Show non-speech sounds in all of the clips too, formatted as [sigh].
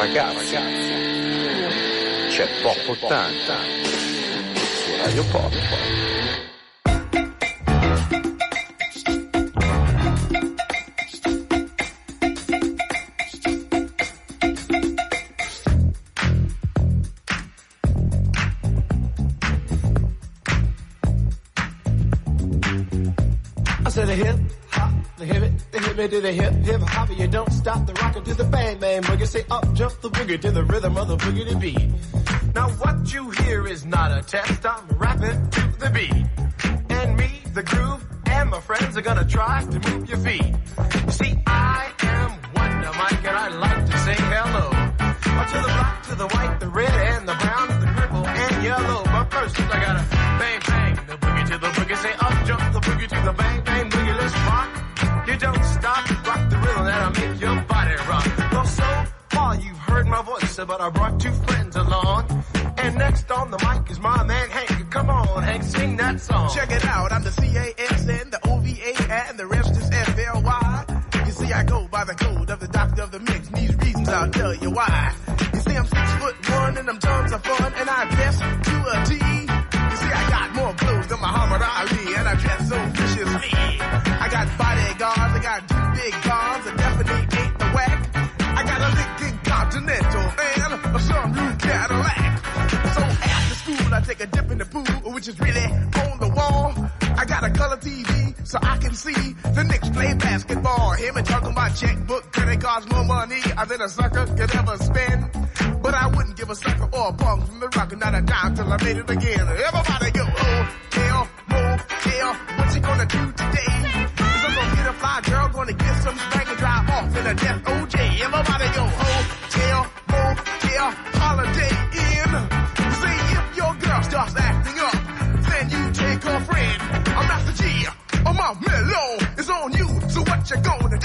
ragazzi, c'è Pop 80 su Radio Pop. I said a hip hop, the hip it, the hip it to the hip hip hop. You don't stop the rocker up jump the boogie to the rhythm of the boogie to beat. Now what you hear is not a test. I'm rapping to the beat, and me, the groove, and my friends are gonna try to move your feet. But I brought two friends along. And next on the mic is my man Hank. Come on, Hank, sing that song. Check it out, I'm the C-A-S-N, the O-V-A, and the rest is F-L-Y. You see, I go by the code of the doctor of the mix, and these reasons I'll tell you why. So I can see the Knicks play basketball. Him and talking about checkbook, credit cards, more money uh, than a sucker could ever spend. But I wouldn't give a sucker or a punk from the rock, and not a dime till I made it again. Everybody go, oh, hotel, motel, what you gonna do today? Cause I'm gonna get a fly girl, gonna get some spank and drive off in a death OJ. Everybody go,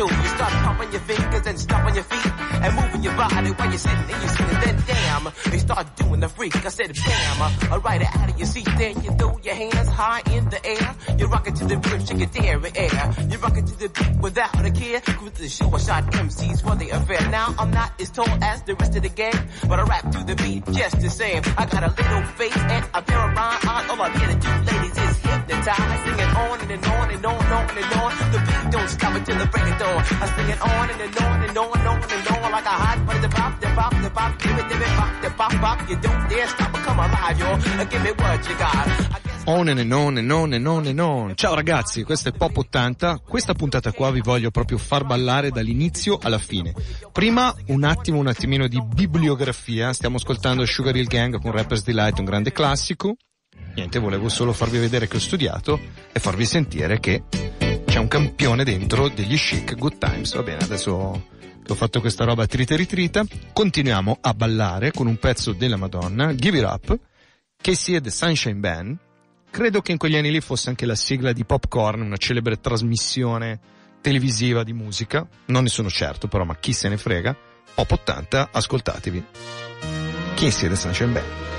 toes. You start pumping your fingers and stomping your feet and moving your body while you're sitting and you're sitting. Then damn, you start doing the freak. I said bam, alright out of your seat. Then you throw your hands high in the air. You rock it to the rhythm, shake it there in air. You rock it to the beat without a care. With the show, I shot MCs for the affair. Now I'm not as tall as the rest of the gang, but I rap to the beat just the same. I got a little face and a pair of rhyme eyes. All I'm here to do, ladies, is hypnotize. Sing it on and, and on and on and on and on. The stop until the break of dawn. I sing it on and, and on and on and on and on like a hot butter. The bop, the bop, the bop, give it, give it, bop, the bop, bop. You don't dare stop or come alive, y'all. Give me what you got. On and on and on and on and on. Ciao ragazzi, questo è Pop 80. Questa puntata qua vi voglio proprio far ballare dall'inizio alla fine. Prima un attimo, un attimino di bibliografia. Stiamo ascoltando Sugar Hill Gang con Rapper's Delight, un grande classico. Niente, volevo solo farvi vedere che ho studiato e farvi sentire che c'è un campione dentro degli chic good times. Va bene, adesso che ho fatto questa roba trita e ritrita, continuiamo a ballare con un pezzo della Madonna, Give It Up, Casey e The Sunshine Band. Credo che in quegli anni lì fosse anche la sigla di Popcorn, una celebre trasmissione televisiva di musica. Non ne sono certo, però, ma chi se ne frega. Pop 80, ascoltatevi. Casey e The Sunshine Band.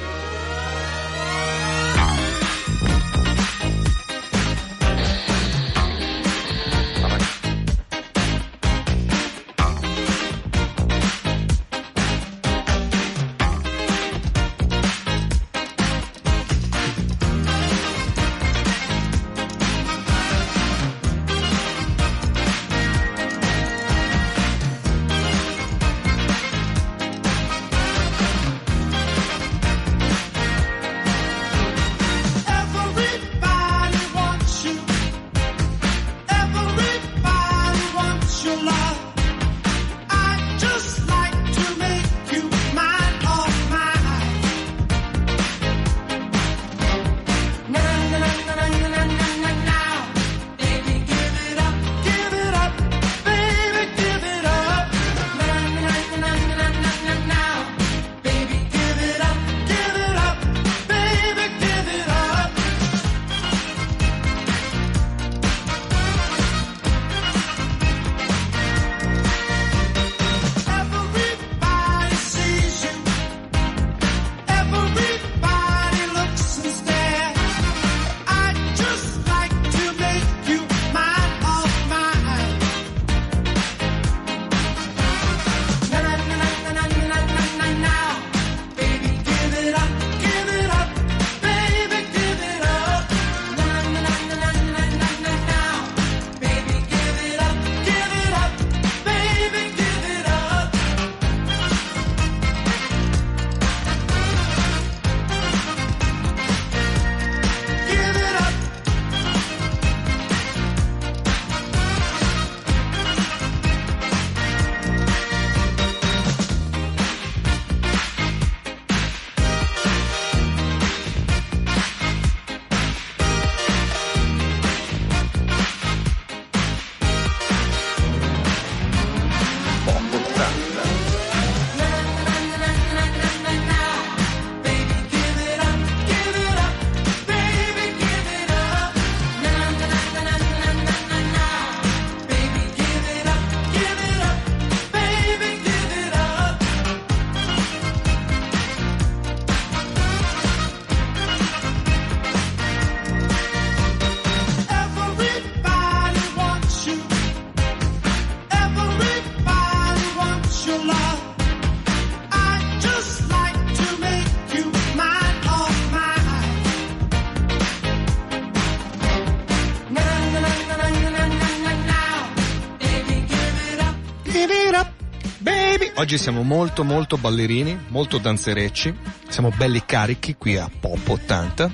Oggi siamo molto molto ballerini, molto danzerecci, siamo belli carichi qui a Pop 80,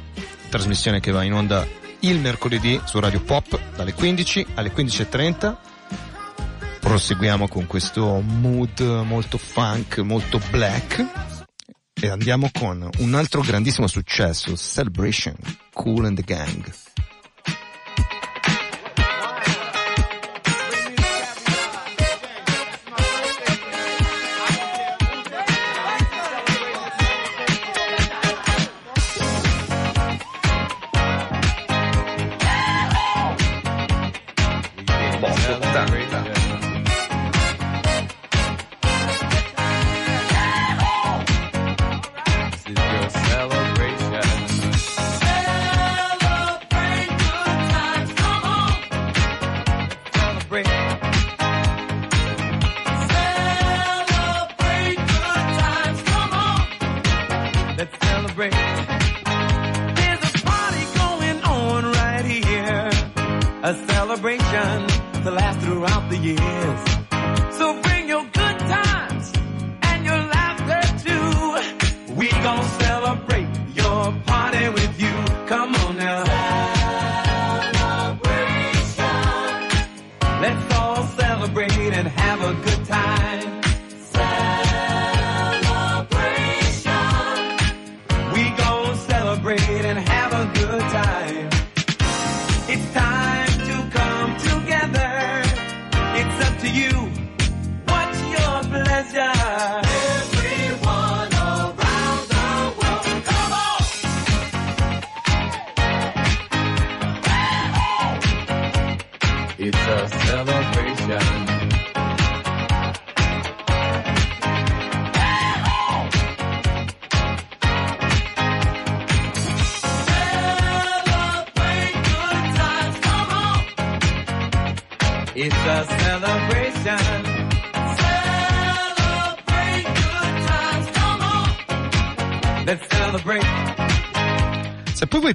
trasmissione che va in onda il mercoledì su Radio Pop dalle 15 alle 15.30. Proseguiamo con questo mood molto funk, molto black e andiamo con un altro grandissimo successo, Celebration, Cool and the Gang.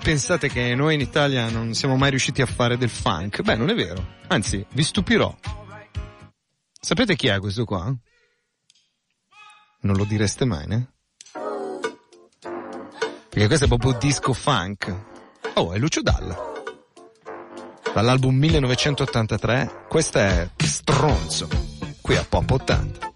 Pensate che noi in Italia non siamo mai riusciti a fare del funk? Beh, non è vero. Anzi, vi stupirò. Sapete chi è questo qua? Non lo direste mai, né? Perché questo è proprio disco funk. Oh, è Lucio Dalla. Dall'album 1983, questo è Stronzo, qui a Pop 80.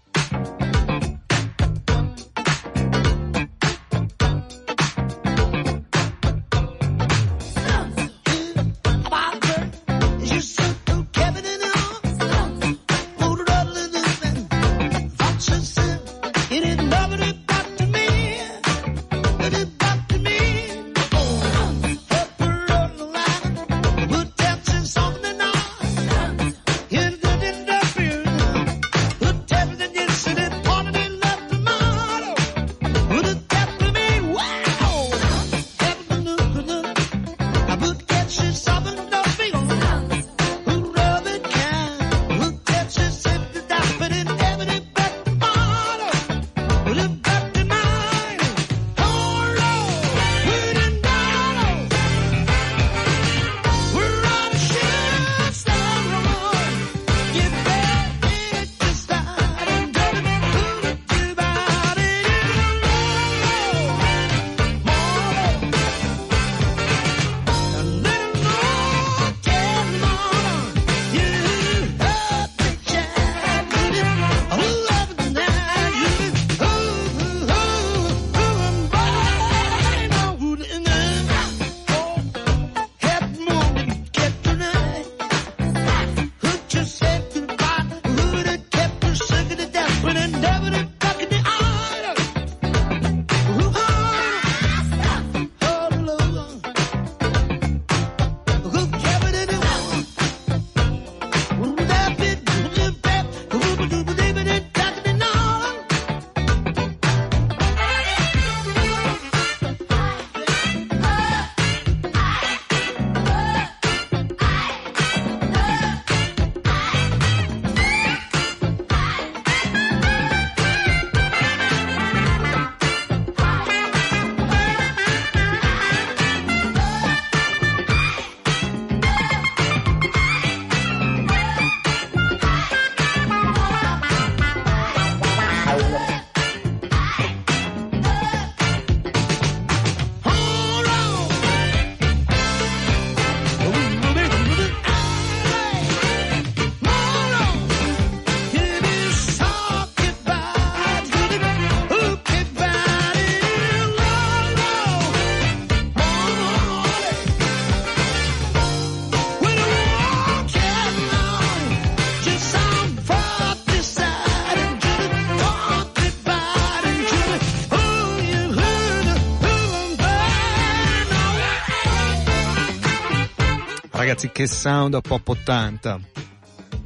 Ragazzi, che sound a pop 80.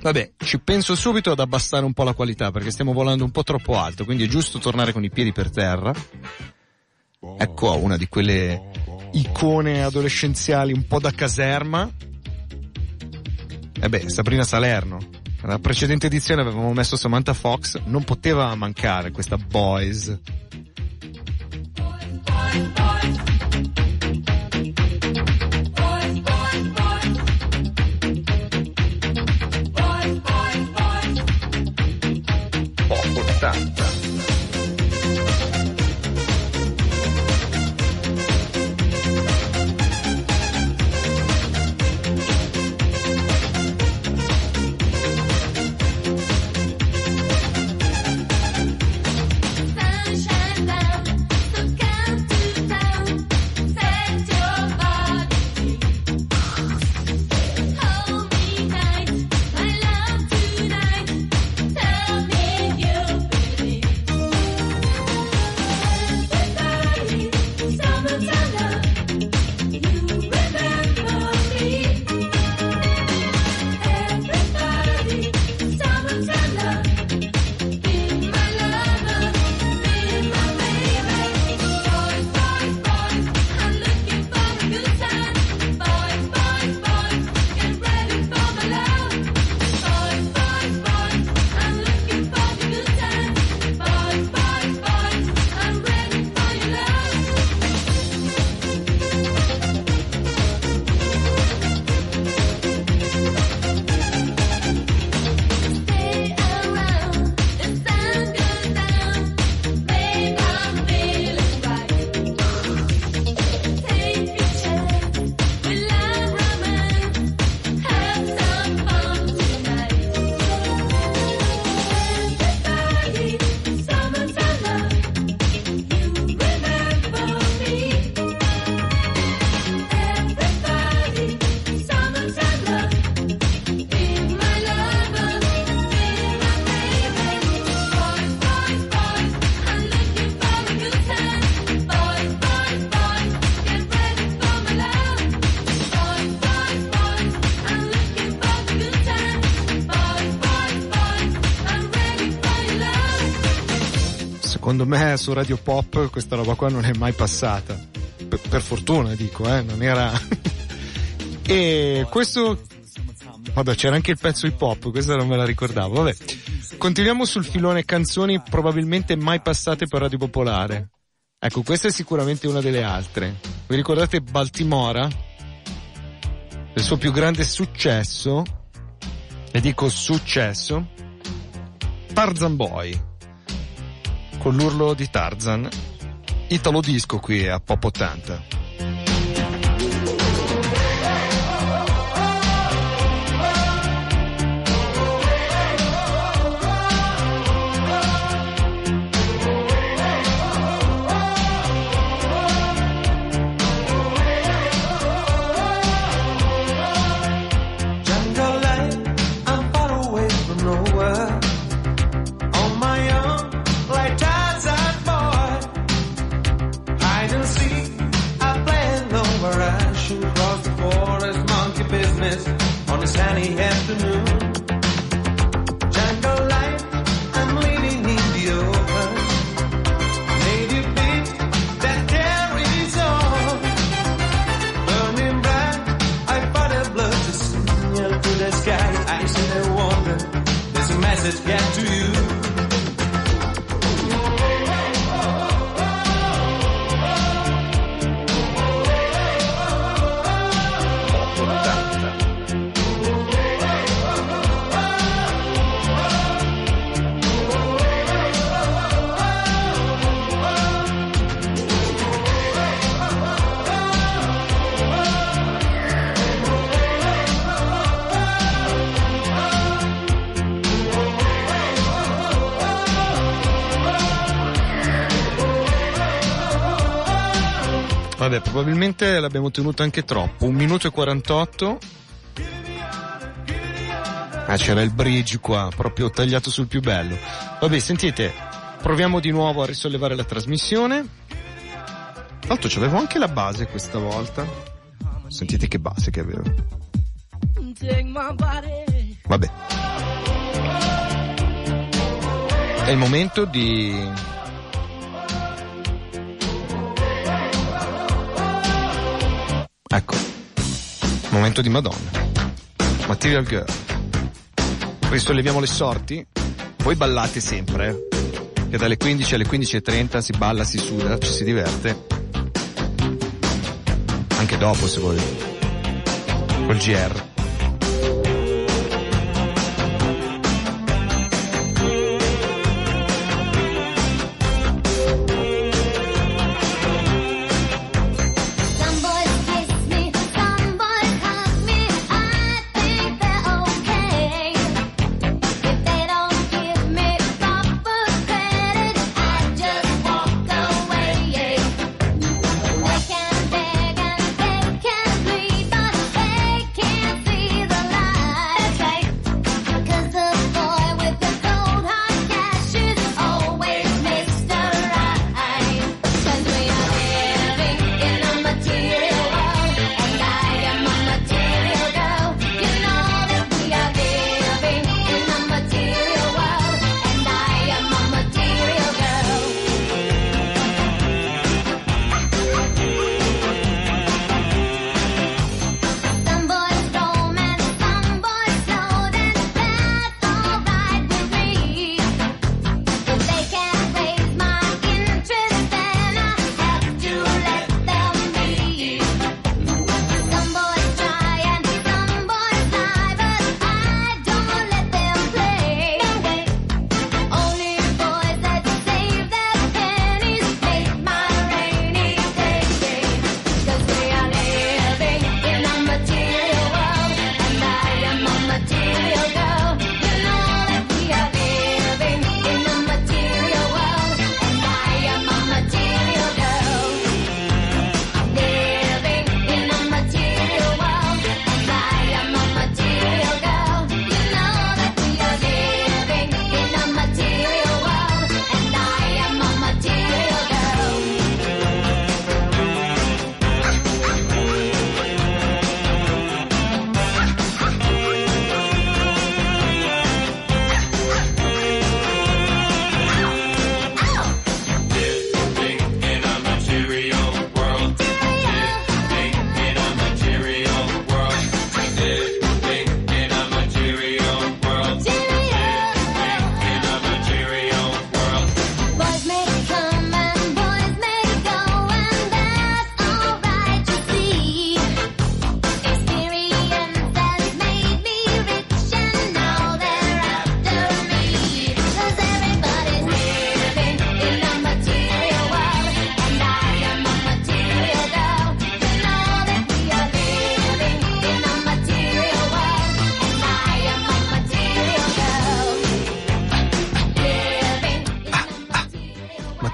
Vabbè, ci penso subito ad abbassare un po' la qualità perché stiamo volando un po' troppo alto, quindi è giusto tornare con i piedi per terra. Ecco una di quelle icone adolescenziali un po' da caserma. E beh, Sabrina Salerno. Nella precedente edizione avevamo messo Samantha Fox, non poteva mancare questa Boys. Pop Secondo me su Radio Pop questa roba qua non è mai passata. Per, per fortuna dico, eh, non era... [laughs] e questo... Vabbè, c'era anche il pezzo hip hop, questa non me la ricordavo. Vabbè, continuiamo sul filone canzoni probabilmente mai passate per Radio Popolare. Ecco, questa è sicuramente una delle altre. Vi ricordate Baltimora? Il suo più grande successo? E dico successo? Tarzan Boy con l'urlo di Tarzan. Italo disco qui a Pop 80. Message get to you. Probabilmente l'abbiamo tenuto anche troppo. Un minuto e 48. Ah, c'era il bridge qua, proprio tagliato sul più bello. Vabbè, sentite, proviamo di nuovo a risollevare la trasmissione. Tra l'altro c'avevo anche la base questa volta. Sentite che base che avevo. Vabbè. È il momento di... Ecco. Momento di Madonna. Material Girl. Questo leviamo le sorti. Voi ballate sempre, eh. Che dalle 15 alle 15.30 si balla, si suda, ci si diverte. Anche dopo se volete. Col GR.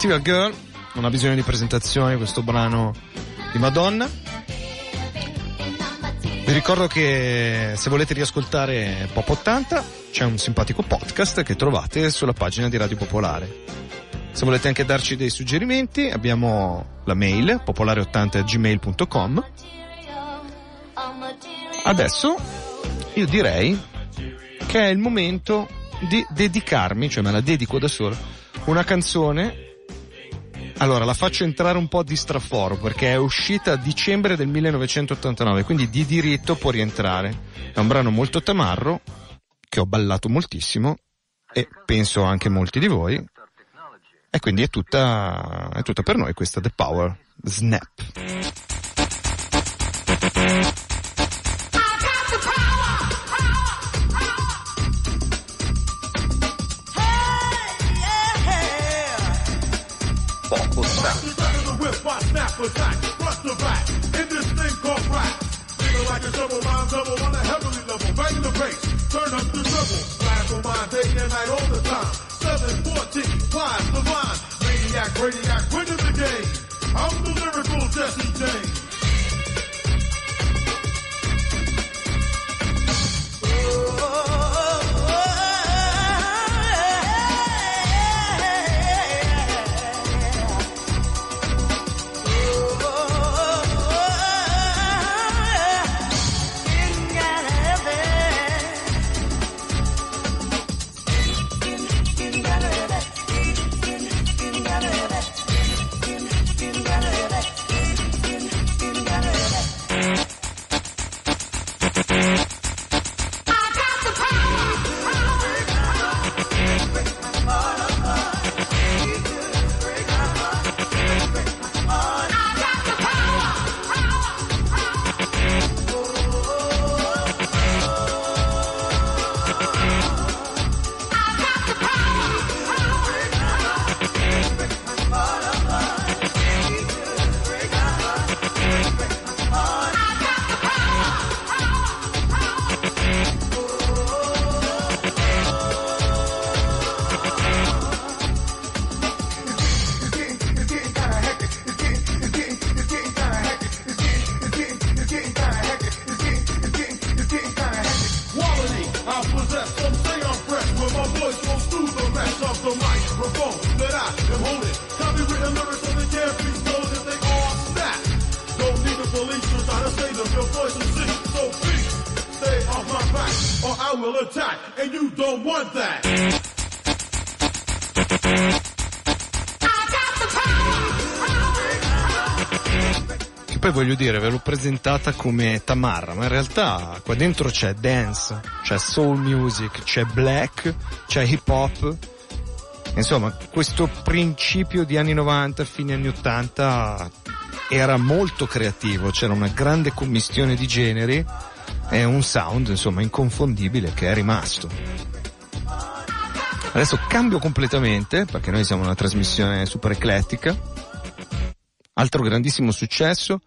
Material Girl, non ha bisogno di presentazione questo brano di Madonna. Vi ricordo che se volete riascoltare Pop 80 c'è un simpatico podcast che trovate sulla pagina di Radio Popolare. Se volete anche darci dei suggerimenti abbiamo la mail popolare80gmail.com. Adesso io direi che è il momento di dedicarmi, cioè me la dedico da solo, una canzone allora, la faccio entrare un po' di straforo perché è uscita a dicembre del 1989, quindi di diritto può rientrare. È un brano molto tamarro che ho ballato moltissimo e penso anche molti di voi. E quindi è tutta, è tutta per noi questa The Power Snap. Like a double on a heavenly level, bang the bass, turn up the treble. Blast on mine day and night all the time. 714, flies the line. Maniac, radiac, winning the game. I'm the lyrical Jesse James. Didn't voglio dire, ve l'ho presentata come Tamarra, ma in realtà qua dentro c'è dance, c'è soul music, c'è black, c'è hip hop. Insomma, questo principio di anni 90, fine anni 80 era molto creativo, c'era una grande commistione di generi e un sound, insomma, inconfondibile che è rimasto. Adesso cambio completamente, perché noi siamo una trasmissione super eclettica. Altro grandissimo successo,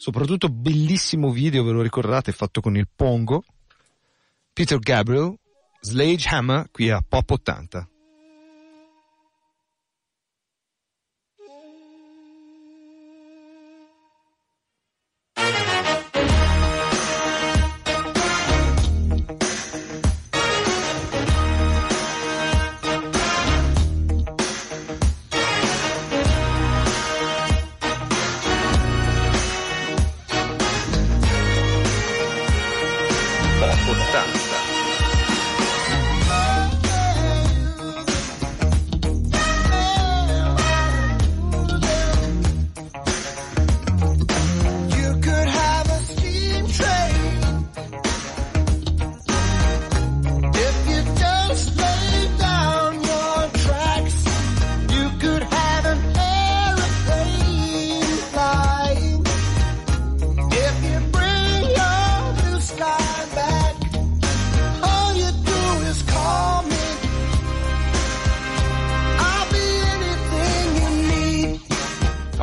soprattutto bellissimo video, ve lo ricordate, fatto con il Pongo. Peter Gabriel, Sledgehammer, qui a Pop 80.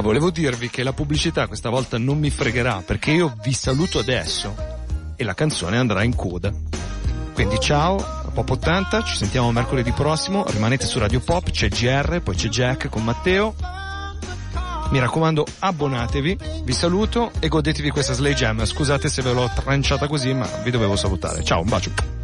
Volevo dirvi che la pubblicità questa volta non mi fregherà perché io vi saluto adesso e la canzone andrà in coda. Quindi ciao, a Pop 80, ci sentiamo mercoledì prossimo, rimanete su Radio Pop, c'è GR, poi c'è Jack con Matteo. Mi raccomando, abbonatevi, vi saluto e godetevi questa Slay Jam. Scusate se ve l'ho tranciata così, ma vi dovevo salutare. Ciao, un bacio.